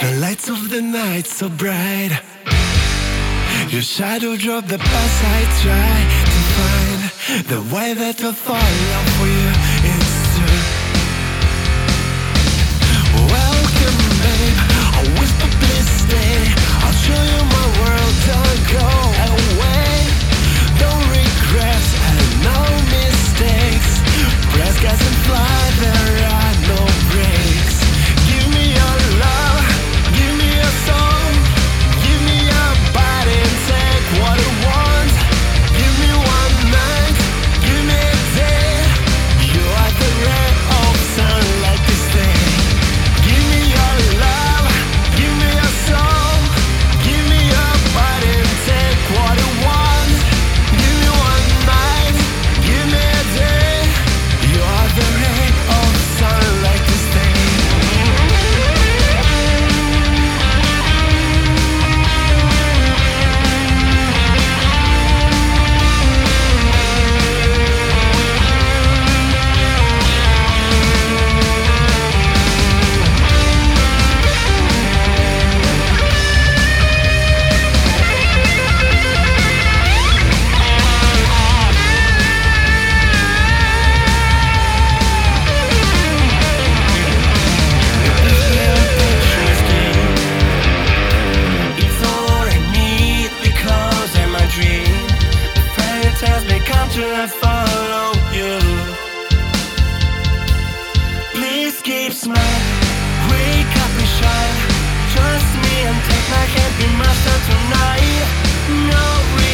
The lights of the night so bright. Your shadow dropped the past I try to find. The way that will fall for with. tells me come true and follow you. Please keep smiling, wake up and shine. Trust me and take my hand, be my son tonight. No.